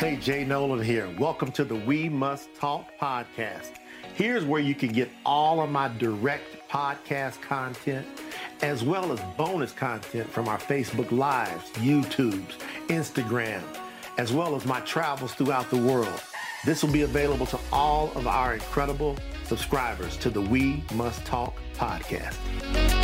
Hey, Jay Noland here. Welcome to the We Must Talk podcast. Here's where you can get all of my direct podcast content, as well as bonus content from our Facebook Lives, YouTubes, Instagram, as well as my travels throughout the world. This will be available to all of our incredible subscribers to the We Must Talk podcast.